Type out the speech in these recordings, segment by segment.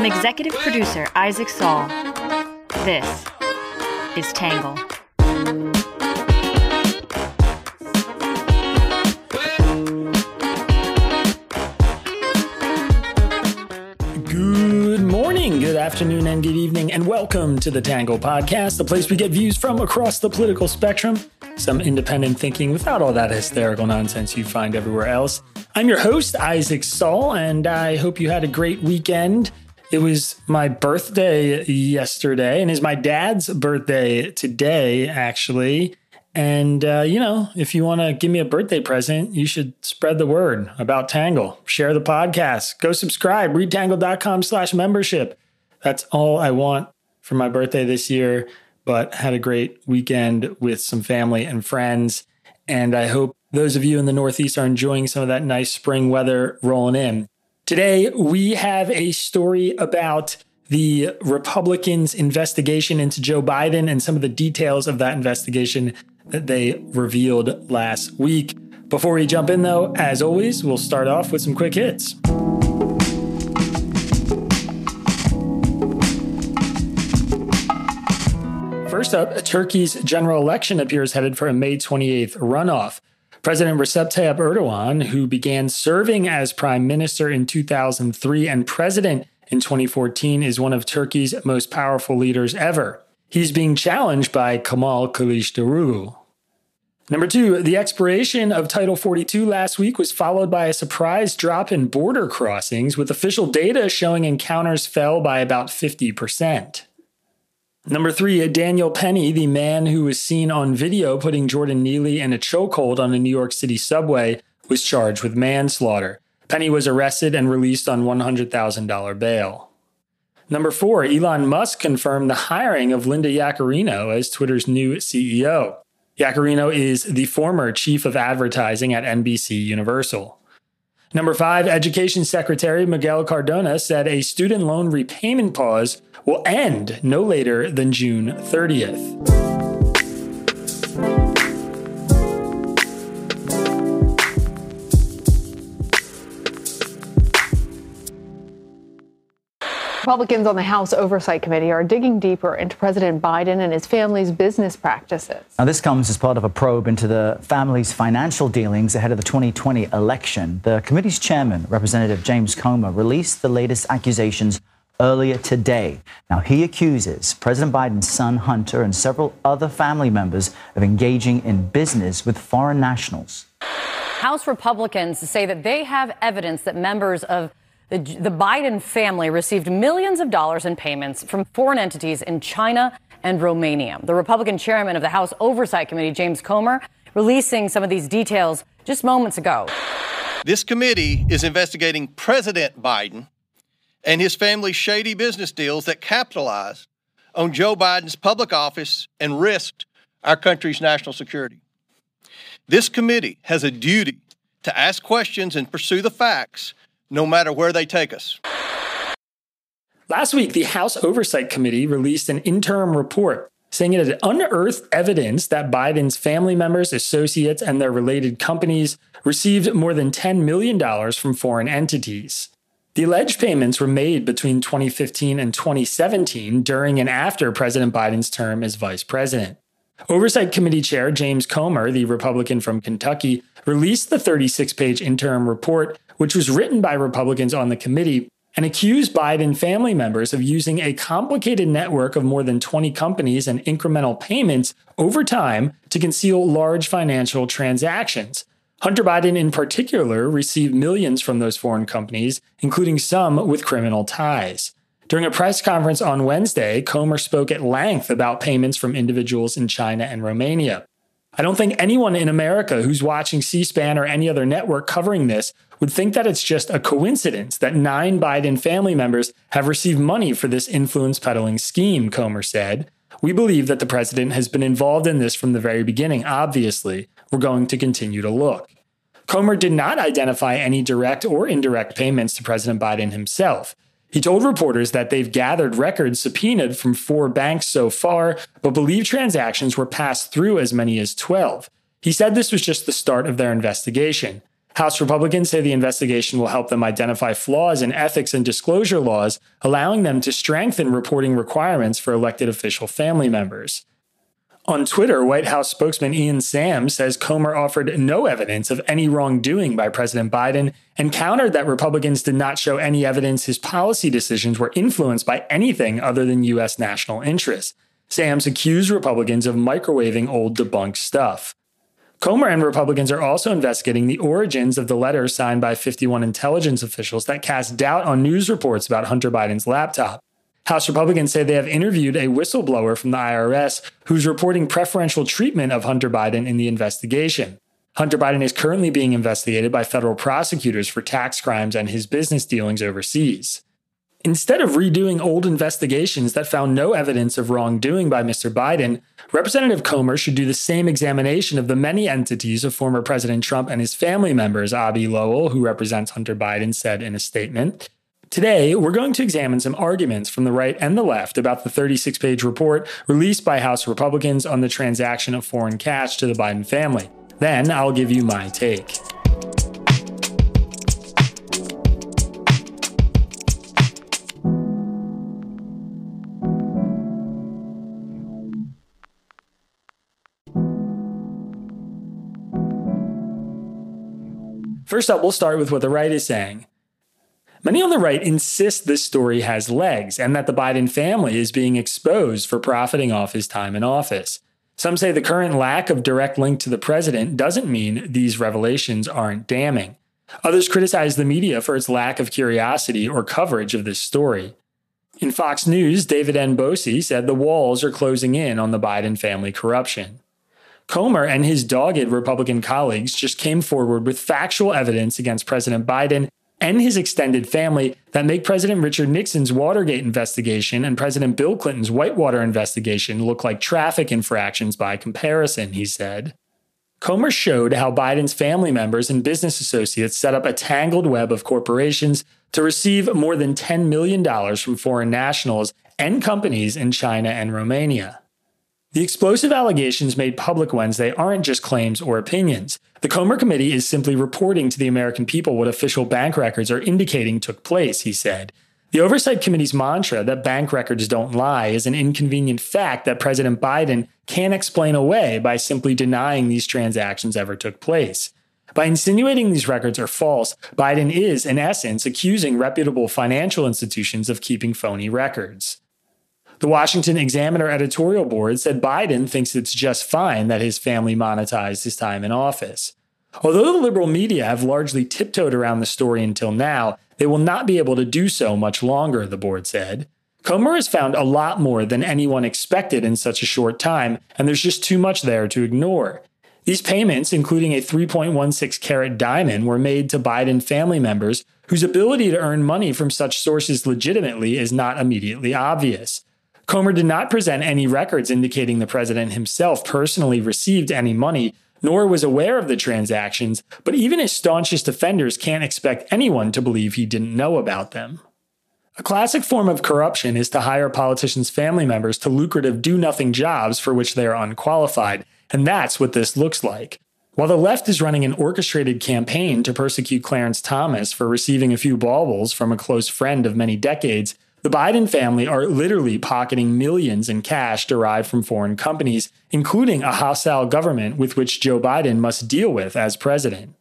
From executive producer Isaac Saul, this is Tangle. Good morning, good afternoon, and good evening, and welcome to the Tangle Podcast, the place we get views from across the political spectrum. Some independent thinking without all that hysterical nonsense you find everywhere else. I'm your host, Isaac Saul, and I hope you had a great weekend. It was my birthday yesterday, and is my dad's birthday today, actually. And, uh, you know, if you want to give me a birthday present, you should spread the word about Tangle. Share the podcast. Go subscribe. Readtangle.com slash membership. That's all I want for my birthday this year, but had a great weekend with some family and friends. And I hope those of you in the Northeast are enjoying some of that nice spring weather rolling in. Today, we have a story about the Republicans' investigation into Joe Biden and some of the details of that investigation that they revealed last week. Before we jump in, though, as always, we'll start off with some quick hits. First up, Turkey's general election appears headed for a May 28th runoff. President Recep Tayyip Erdogan, who began serving as prime minister in 2003 and president in 2014, is one of Turkey's most powerful leaders ever. He's being challenged by Kemal Kılıçdaroğlu. Number two, the expiration of Title 42 last week was followed by a surprise drop in border crossings, with official data showing encounters fell by about 50%. Number three, Daniel Penny, the man who was seen on video putting Jordan Neely in a chokehold on a New York City subway, was charged with manslaughter. Penny was arrested and released on $100,000 bail. Number four, Elon Musk confirmed the hiring of Linda Yaccarino as Twitter's new CEO. Yaccarino is the former chief of advertising at NBC Universal. Number five, Education Secretary Miguel Cardona said a student loan repayment pause will end no later than June 30th. Republicans on the House Oversight Committee are digging deeper into President Biden and his family's business practices. Now, this comes as part of a probe into the family's financial dealings ahead of the 2020 election. The committee's chairman, Representative James Comer, released the latest accusations earlier today. Now, he accuses President Biden's son, Hunter, and several other family members of engaging in business with foreign nationals. House Republicans say that they have evidence that members of the, the Biden family received millions of dollars in payments from foreign entities in China and Romania. The Republican chairman of the House Oversight Committee, James Comer, releasing some of these details just moments ago. This committee is investigating President Biden and his family's shady business deals that capitalized on Joe Biden's public office and risked our country's national security. This committee has a duty to ask questions and pursue the facts no matter where they take us. Last week, the House Oversight Committee released an interim report saying it had unearthed evidence that Biden's family members, associates, and their related companies received more than $10 million from foreign entities. The alleged payments were made between 2015 and 2017 during and after President Biden's term as vice president. Oversight Committee Chair James Comer, the Republican from Kentucky, released the 36 page interim report, which was written by Republicans on the committee and accused Biden family members of using a complicated network of more than 20 companies and incremental payments over time to conceal large financial transactions. Hunter Biden, in particular, received millions from those foreign companies, including some with criminal ties. During a press conference on Wednesday, Comer spoke at length about payments from individuals in China and Romania. I don't think anyone in America who's watching C SPAN or any other network covering this would think that it's just a coincidence that nine Biden family members have received money for this influence peddling scheme, Comer said. We believe that the president has been involved in this from the very beginning, obviously. We're going to continue to look. Comer did not identify any direct or indirect payments to President Biden himself. He told reporters that they've gathered records subpoenaed from four banks so far, but believe transactions were passed through as many as 12. He said this was just the start of their investigation. House Republicans say the investigation will help them identify flaws in ethics and disclosure laws, allowing them to strengthen reporting requirements for elected official family members. On Twitter, White House spokesman Ian Sams says Comer offered no evidence of any wrongdoing by President Biden and countered that Republicans did not show any evidence his policy decisions were influenced by anything other than U.S. national interests. Sams accused Republicans of microwaving old debunked stuff. Comer and Republicans are also investigating the origins of the letter signed by 51 intelligence officials that cast doubt on news reports about Hunter Biden's laptop. House Republicans say they have interviewed a whistleblower from the IRS who's reporting preferential treatment of Hunter Biden in the investigation. Hunter Biden is currently being investigated by federal prosecutors for tax crimes and his business dealings overseas. Instead of redoing old investigations that found no evidence of wrongdoing by Mr. Biden, Representative Comer should do the same examination of the many entities of former President Trump and his family members, Abbe Lowell, who represents Hunter Biden, said in a statement. Today, we're going to examine some arguments from the right and the left about the 36 page report released by House Republicans on the transaction of foreign cash to the Biden family. Then I'll give you my take. First up, we'll start with what the right is saying. Many on the right insist this story has legs and that the Biden family is being exposed for profiting off his time in office. Some say the current lack of direct link to the president doesn't mean these revelations aren't damning. Others criticize the media for its lack of curiosity or coverage of this story. In Fox News, David N. Bossie said the walls are closing in on the Biden family corruption. Comer and his dogged Republican colleagues just came forward with factual evidence against President Biden and his extended family that make President Richard Nixon's Watergate investigation and President Bill Clinton's Whitewater investigation look like traffic infractions by comparison, he said. Comer showed how Biden's family members and business associates set up a tangled web of corporations to receive more than $10 million from foreign nationals and companies in China and Romania. The explosive allegations made public Wednesday aren't just claims or opinions. The Comer Committee is simply reporting to the American people what official bank records are indicating took place, he said. The Oversight Committee's mantra that bank records don't lie is an inconvenient fact that President Biden can't explain away by simply denying these transactions ever took place. By insinuating these records are false, Biden is, in essence, accusing reputable financial institutions of keeping phony records. The Washington Examiner editorial board said Biden thinks it's just fine that his family monetized his time in office. Although the liberal media have largely tiptoed around the story until now, they will not be able to do so much longer, the board said. Comer has found a lot more than anyone expected in such a short time, and there's just too much there to ignore. These payments, including a 3.16 carat diamond, were made to Biden family members whose ability to earn money from such sources legitimately is not immediately obvious. Comer did not present any records indicating the president himself personally received any money, nor was aware of the transactions, but even his staunchest defenders can't expect anyone to believe he didn't know about them. A classic form of corruption is to hire politicians' family members to lucrative do nothing jobs for which they are unqualified, and that's what this looks like. While the left is running an orchestrated campaign to persecute Clarence Thomas for receiving a few baubles from a close friend of many decades, the Biden family are literally pocketing millions in cash derived from foreign companies, including a hostile government with which Joe Biden must deal with as president.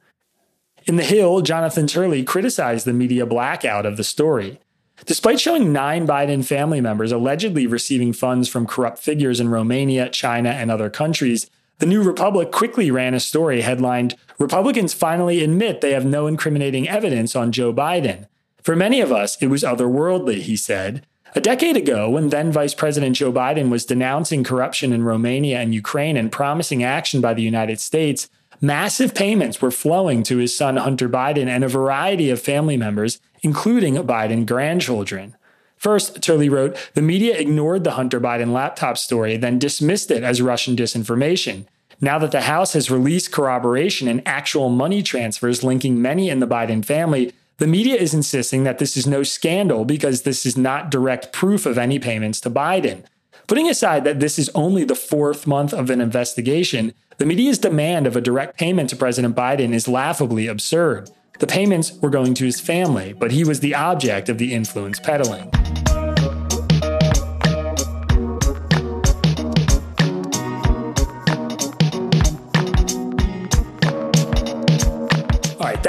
In The Hill, Jonathan Turley criticized the media blackout of the story. Despite showing nine Biden family members allegedly receiving funds from corrupt figures in Romania, China, and other countries, the New Republic quickly ran a story headlined Republicans finally admit they have no incriminating evidence on Joe Biden. For many of us, it was otherworldly, he said. A decade ago, when then Vice President Joe Biden was denouncing corruption in Romania and Ukraine and promising action by the United States, massive payments were flowing to his son Hunter Biden and a variety of family members, including Biden grandchildren. First, Turley wrote, the media ignored the Hunter Biden laptop story, then dismissed it as Russian disinformation. Now that the House has released corroboration and actual money transfers linking many in the Biden family, the media is insisting that this is no scandal because this is not direct proof of any payments to Biden. Putting aside that this is only the fourth month of an investigation, the media's demand of a direct payment to President Biden is laughably absurd. The payments were going to his family, but he was the object of the influence peddling.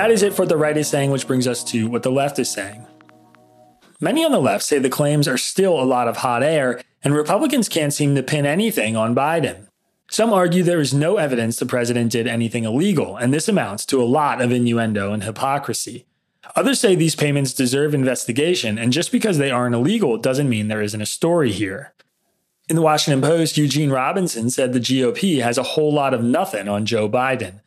That is it for the right is saying, which brings us to what the left is saying. Many on the left say the claims are still a lot of hot air, and Republicans can't seem to pin anything on Biden. Some argue there is no evidence the president did anything illegal, and this amounts to a lot of innuendo and hypocrisy. Others say these payments deserve investigation, and just because they aren't illegal doesn't mean there isn't a story here. In the Washington Post, Eugene Robinson said the GOP has a whole lot of nothing on Joe Biden.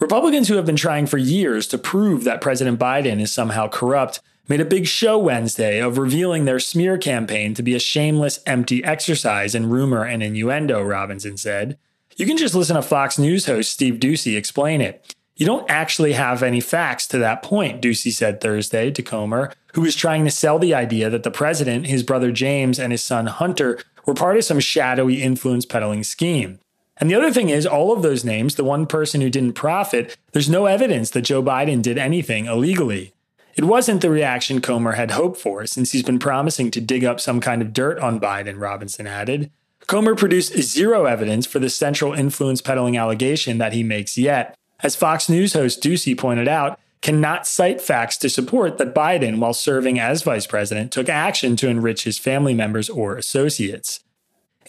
Republicans who have been trying for years to prove that President Biden is somehow corrupt made a big show Wednesday of revealing their smear campaign to be a shameless, empty exercise in rumor and innuendo, Robinson said. You can just listen to Fox News host Steve Doocy explain it. You don't actually have any facts to that point, Doocy said Thursday to Comer, who was trying to sell the idea that the president, his brother James, and his son Hunter were part of some shadowy influence peddling scheme. And the other thing is, all of those names, the one person who didn't profit, there's no evidence that Joe Biden did anything illegally. It wasn't the reaction Comer had hoped for, since he's been promising to dig up some kind of dirt on Biden, Robinson added. Comer produced zero evidence for the central influence peddling allegation that he makes yet. As Fox News host Doocy pointed out, cannot cite facts to support that Biden, while serving as vice president, took action to enrich his family members or associates.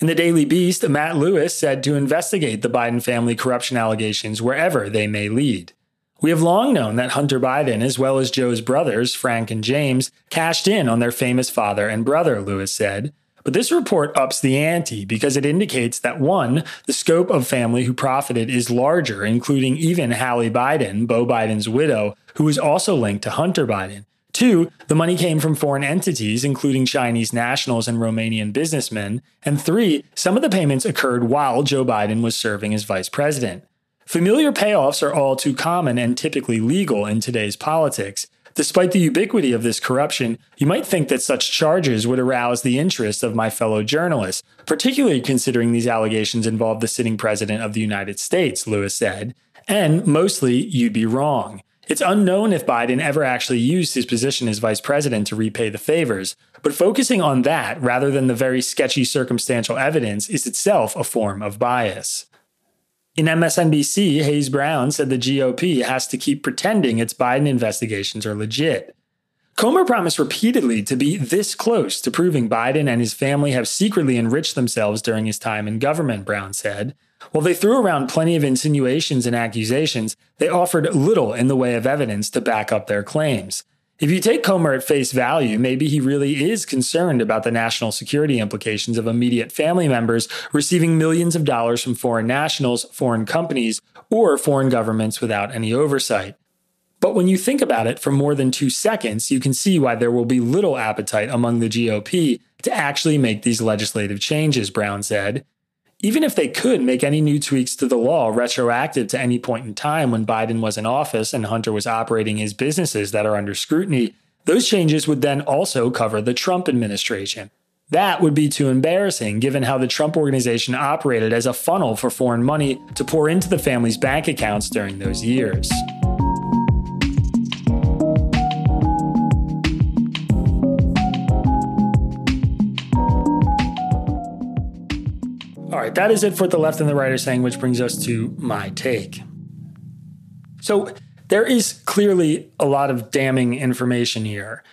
In the Daily Beast, Matt Lewis said to investigate the Biden family corruption allegations wherever they may lead. We have long known that Hunter Biden, as well as Joe's brothers, Frank and James, cashed in on their famous father and brother, Lewis said. But this report ups the ante because it indicates that one, the scope of family who profited is larger, including even Hallie Biden, Beau Biden's widow, who is also linked to Hunter Biden. Two, the money came from foreign entities, including Chinese nationals and Romanian businessmen. And three, some of the payments occurred while Joe Biden was serving as vice president. Familiar payoffs are all too common and typically legal in today's politics. Despite the ubiquity of this corruption, you might think that such charges would arouse the interest of my fellow journalists, particularly considering these allegations involve the sitting president of the United States, Lewis said. And mostly, you'd be wrong. It's unknown if Biden ever actually used his position as vice president to repay the favors, but focusing on that rather than the very sketchy circumstantial evidence is itself a form of bias. In MSNBC, Hayes Brown said the GOP has to keep pretending its Biden investigations are legit. Comer promised repeatedly to be this close to proving Biden and his family have secretly enriched themselves during his time in government, Brown said. While they threw around plenty of insinuations and accusations, they offered little in the way of evidence to back up their claims. If you take Comer at face value, maybe he really is concerned about the national security implications of immediate family members receiving millions of dollars from foreign nationals, foreign companies, or foreign governments without any oversight. But when you think about it for more than two seconds, you can see why there will be little appetite among the GOP to actually make these legislative changes, Brown said. Even if they could make any new tweaks to the law retroactive to any point in time when Biden was in office and Hunter was operating his businesses that are under scrutiny, those changes would then also cover the Trump administration. That would be too embarrassing given how the Trump organization operated as a funnel for foreign money to pour into the family's bank accounts during those years. Right, that is it for the left and the right are saying, which brings us to my take. So there is clearly a lot of damning information here.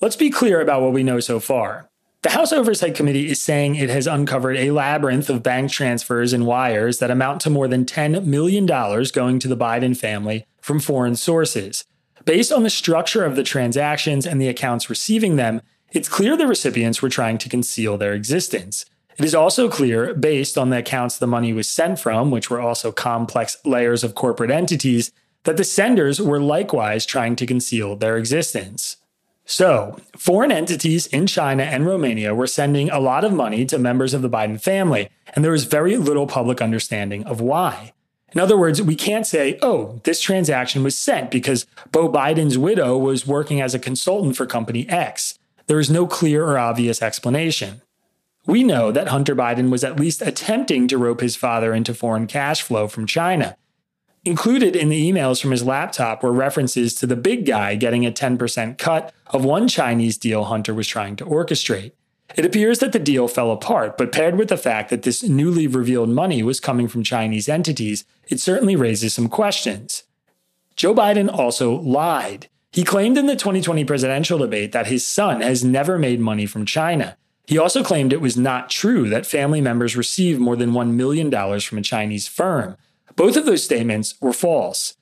Let's be clear about what we know so far. The House Oversight Committee is saying it has uncovered a labyrinth of bank transfers and wires that amount to more than $10 million going to the Biden family from foreign sources. Based on the structure of the transactions and the accounts receiving them, it's clear the recipients were trying to conceal their existence. It is also clear, based on the accounts the money was sent from, which were also complex layers of corporate entities, that the senders were likewise trying to conceal their existence. So, foreign entities in China and Romania were sending a lot of money to members of the Biden family, and there was very little public understanding of why. In other words, we can't say, oh, this transaction was sent because Beau Biden's widow was working as a consultant for company X. There is no clear or obvious explanation. We know that Hunter Biden was at least attempting to rope his father into foreign cash flow from China. Included in the emails from his laptop were references to the big guy getting a 10% cut of one Chinese deal Hunter was trying to orchestrate. It appears that the deal fell apart, but paired with the fact that this newly revealed money was coming from Chinese entities, it certainly raises some questions. Joe Biden also lied. He claimed in the 2020 presidential debate that his son has never made money from China. He also claimed it was not true that family members received more than $1 million from a Chinese firm. Both of those statements were false.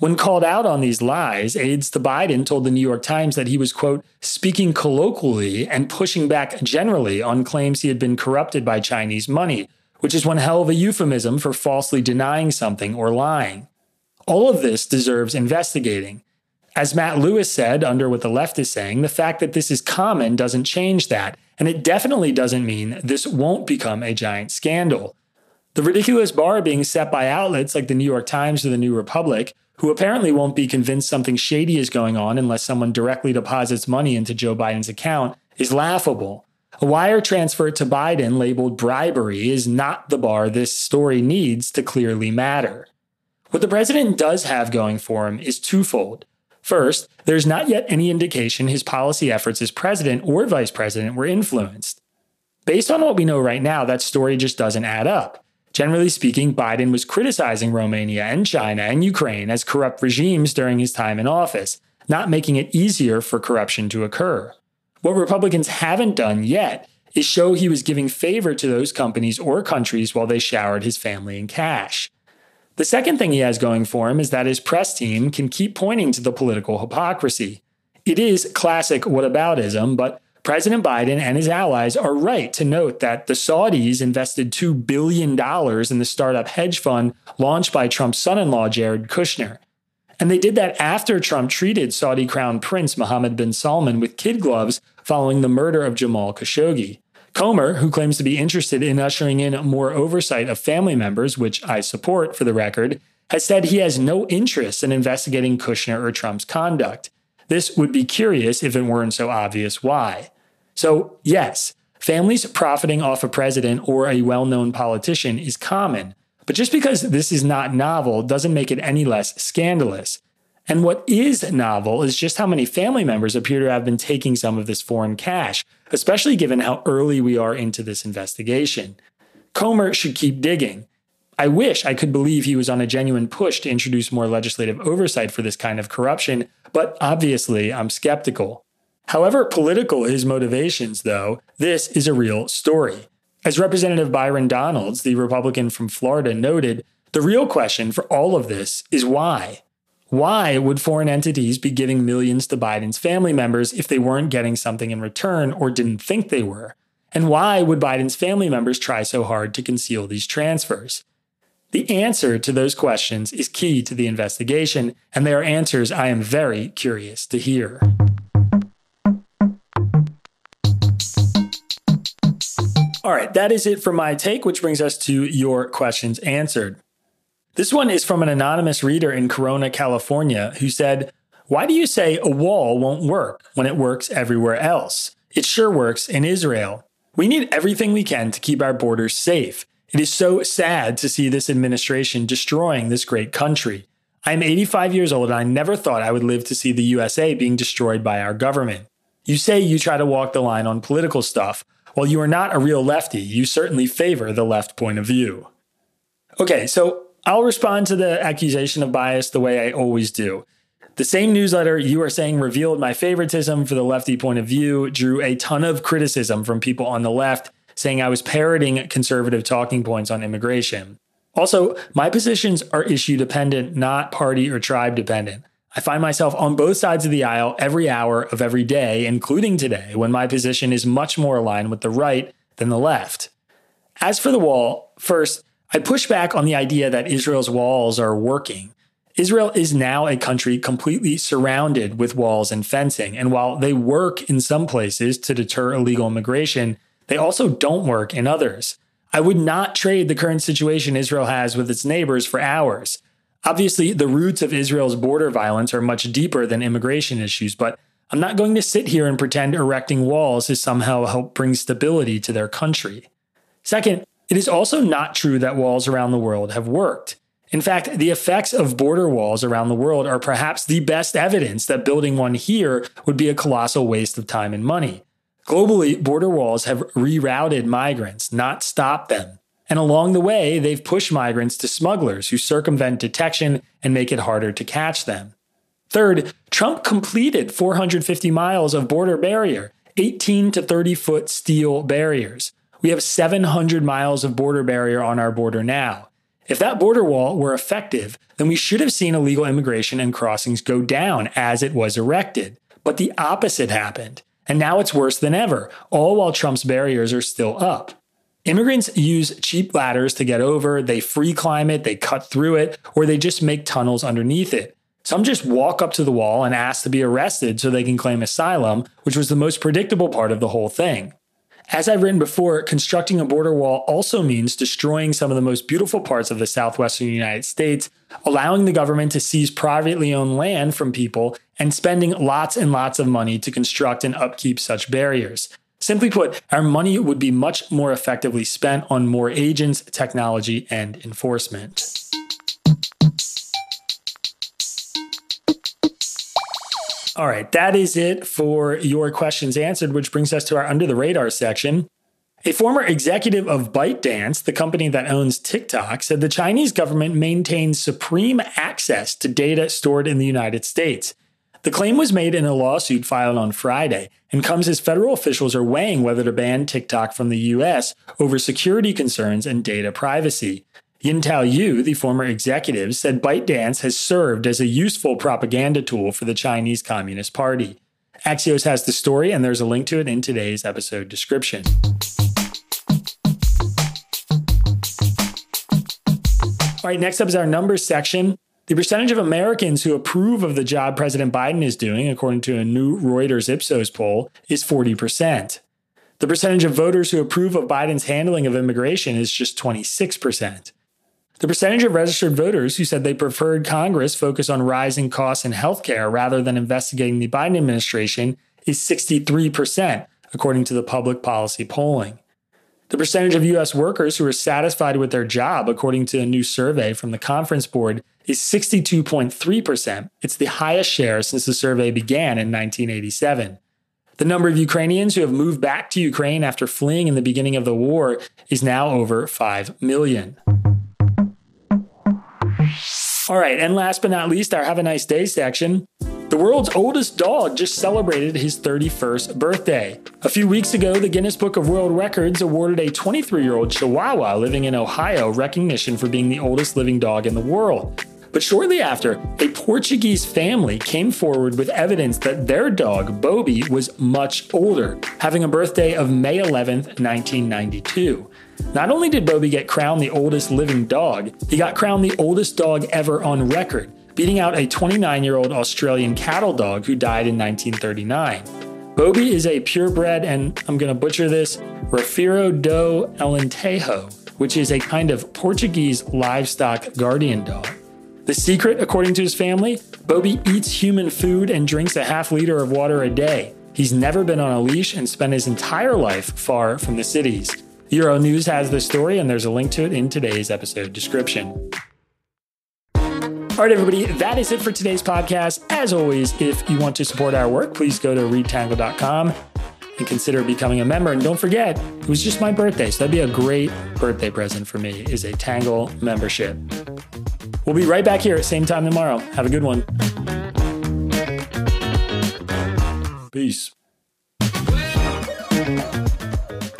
When called out on these lies, aides to Biden told the New York Times that he was, quote, speaking colloquially and pushing back generally on claims he had been corrupted by Chinese money, which is one hell of a euphemism for falsely denying something or lying. All of this deserves investigating. As Matt Lewis said under what the left is saying, the fact that this is common doesn't change that. And it definitely doesn't mean this won't become a giant scandal. The ridiculous bar being set by outlets like the New York Times or the New Republic who apparently won't be convinced something shady is going on unless someone directly deposits money into Joe Biden's account, is laughable. A wire transfer to Biden labeled bribery is not the bar this story needs to clearly matter. What the president does have going for him is twofold. First, there's not yet any indication his policy efforts as president or vice president were influenced. Based on what we know right now, that story just doesn't add up. Generally speaking, Biden was criticizing Romania and China and Ukraine as corrupt regimes during his time in office, not making it easier for corruption to occur. What Republicans haven't done yet is show he was giving favor to those companies or countries while they showered his family in cash. The second thing he has going for him is that his press team can keep pointing to the political hypocrisy. It is classic whataboutism, but President Biden and his allies are right to note that the Saudis invested $2 billion in the startup hedge fund launched by Trump's son in law, Jared Kushner. And they did that after Trump treated Saudi Crown Prince Mohammed bin Salman with kid gloves following the murder of Jamal Khashoggi. Comer, who claims to be interested in ushering in more oversight of family members, which I support for the record, has said he has no interest in investigating Kushner or Trump's conduct. This would be curious if it weren't so obvious why. So, yes, families profiting off a president or a well known politician is common. But just because this is not novel doesn't make it any less scandalous. And what is novel is just how many family members appear to have been taking some of this foreign cash, especially given how early we are into this investigation. Comer should keep digging. I wish I could believe he was on a genuine push to introduce more legislative oversight for this kind of corruption, but obviously I'm skeptical. However political his motivations, though, this is a real story. As Representative Byron Donalds, the Republican from Florida, noted, the real question for all of this is why? Why would foreign entities be giving millions to Biden's family members if they weren't getting something in return or didn't think they were? And why would Biden's family members try so hard to conceal these transfers? The answer to those questions is key to the investigation, and they are answers I am very curious to hear. All right, that is it for my take, which brings us to your questions answered. This one is from an anonymous reader in Corona, California, who said, Why do you say a wall won't work when it works everywhere else? It sure works in Israel. We need everything we can to keep our borders safe. It is so sad to see this administration destroying this great country. I'm 85 years old and I never thought I would live to see the USA being destroyed by our government. You say you try to walk the line on political stuff. While you are not a real lefty, you certainly favor the left point of view. Okay, so I'll respond to the accusation of bias the way I always do. The same newsletter you are saying revealed my favoritism for the lefty point of view drew a ton of criticism from people on the left saying I was parroting conservative talking points on immigration. Also, my positions are issue dependent, not party or tribe dependent. I find myself on both sides of the aisle every hour of every day, including today, when my position is much more aligned with the right than the left. As for the wall, first, I push back on the idea that Israel's walls are working. Israel is now a country completely surrounded with walls and fencing, and while they work in some places to deter illegal immigration, they also don't work in others. I would not trade the current situation Israel has with its neighbors for ours. Obviously, the roots of Israel's border violence are much deeper than immigration issues, but I'm not going to sit here and pretend erecting walls has somehow help bring stability to their country. Second, it is also not true that walls around the world have worked. In fact, the effects of border walls around the world are perhaps the best evidence that building one here would be a colossal waste of time and money. Globally, border walls have rerouted migrants, not stopped them. And along the way, they've pushed migrants to smugglers who circumvent detection and make it harder to catch them. Third, Trump completed 450 miles of border barrier, 18 to 30 foot steel barriers. We have 700 miles of border barrier on our border now. If that border wall were effective, then we should have seen illegal immigration and crossings go down as it was erected. But the opposite happened. And now it's worse than ever, all while Trump's barriers are still up. Immigrants use cheap ladders to get over, they free climb it, they cut through it, or they just make tunnels underneath it. Some just walk up to the wall and ask to be arrested so they can claim asylum, which was the most predictable part of the whole thing. As I've written before, constructing a border wall also means destroying some of the most beautiful parts of the southwestern United States, allowing the government to seize privately owned land from people, and spending lots and lots of money to construct and upkeep such barriers. Simply put, our money would be much more effectively spent on more agents, technology, and enforcement. All right, that is it for your questions answered, which brings us to our under the radar section. A former executive of ByteDance, the company that owns TikTok, said the Chinese government maintains supreme access to data stored in the United States. The claim was made in a lawsuit filed on Friday and comes as federal officials are weighing whether to ban TikTok from the US over security concerns and data privacy. Yintao Yu, the former executive, said ByteDance has served as a useful propaganda tool for the Chinese Communist Party. Axios has the story, and there's a link to it in today's episode description. All right, next up is our numbers section. The percentage of Americans who approve of the job President Biden is doing, according to a new Reuters Ipsos poll, is 40%. The percentage of voters who approve of Biden's handling of immigration is just 26%. The percentage of registered voters who said they preferred Congress focus on rising costs in healthcare rather than investigating the Biden administration is 63%, according to the public policy polling. The percentage of U.S. workers who are satisfied with their job, according to a new survey from the Conference Board, is 62.3%. It's the highest share since the survey began in 1987. The number of Ukrainians who have moved back to Ukraine after fleeing in the beginning of the war is now over 5 million. All right, and last but not least, our Have a Nice Day section. The world's oldest dog just celebrated his 31st birthday. A few weeks ago, the Guinness Book of World Records awarded a 23 year old Chihuahua living in Ohio recognition for being the oldest living dog in the world. But shortly after, a Portuguese family came forward with evidence that their dog, Bobby, was much older, having a birthday of May 11, 1992. Not only did Bobby get crowned the oldest living dog, he got crowned the oldest dog ever on record, beating out a 29 year old Australian cattle dog who died in 1939. Bobby is a purebred, and I'm going to butcher this, Rafeiro do Alentejo, which is a kind of Portuguese livestock guardian dog. The secret, according to his family, Bobby eats human food and drinks a half liter of water a day. He's never been on a leash and spent his entire life far from the cities. Euro News has the story, and there's a link to it in today's episode description. All right, everybody, that is it for today's podcast. As always, if you want to support our work, please go to readtangle.com and consider becoming a member. And don't forget, it was just my birthday, so that'd be a great birthday present for me is a Tangle membership. We'll be right back here at the same time tomorrow. Have a good one. Peace.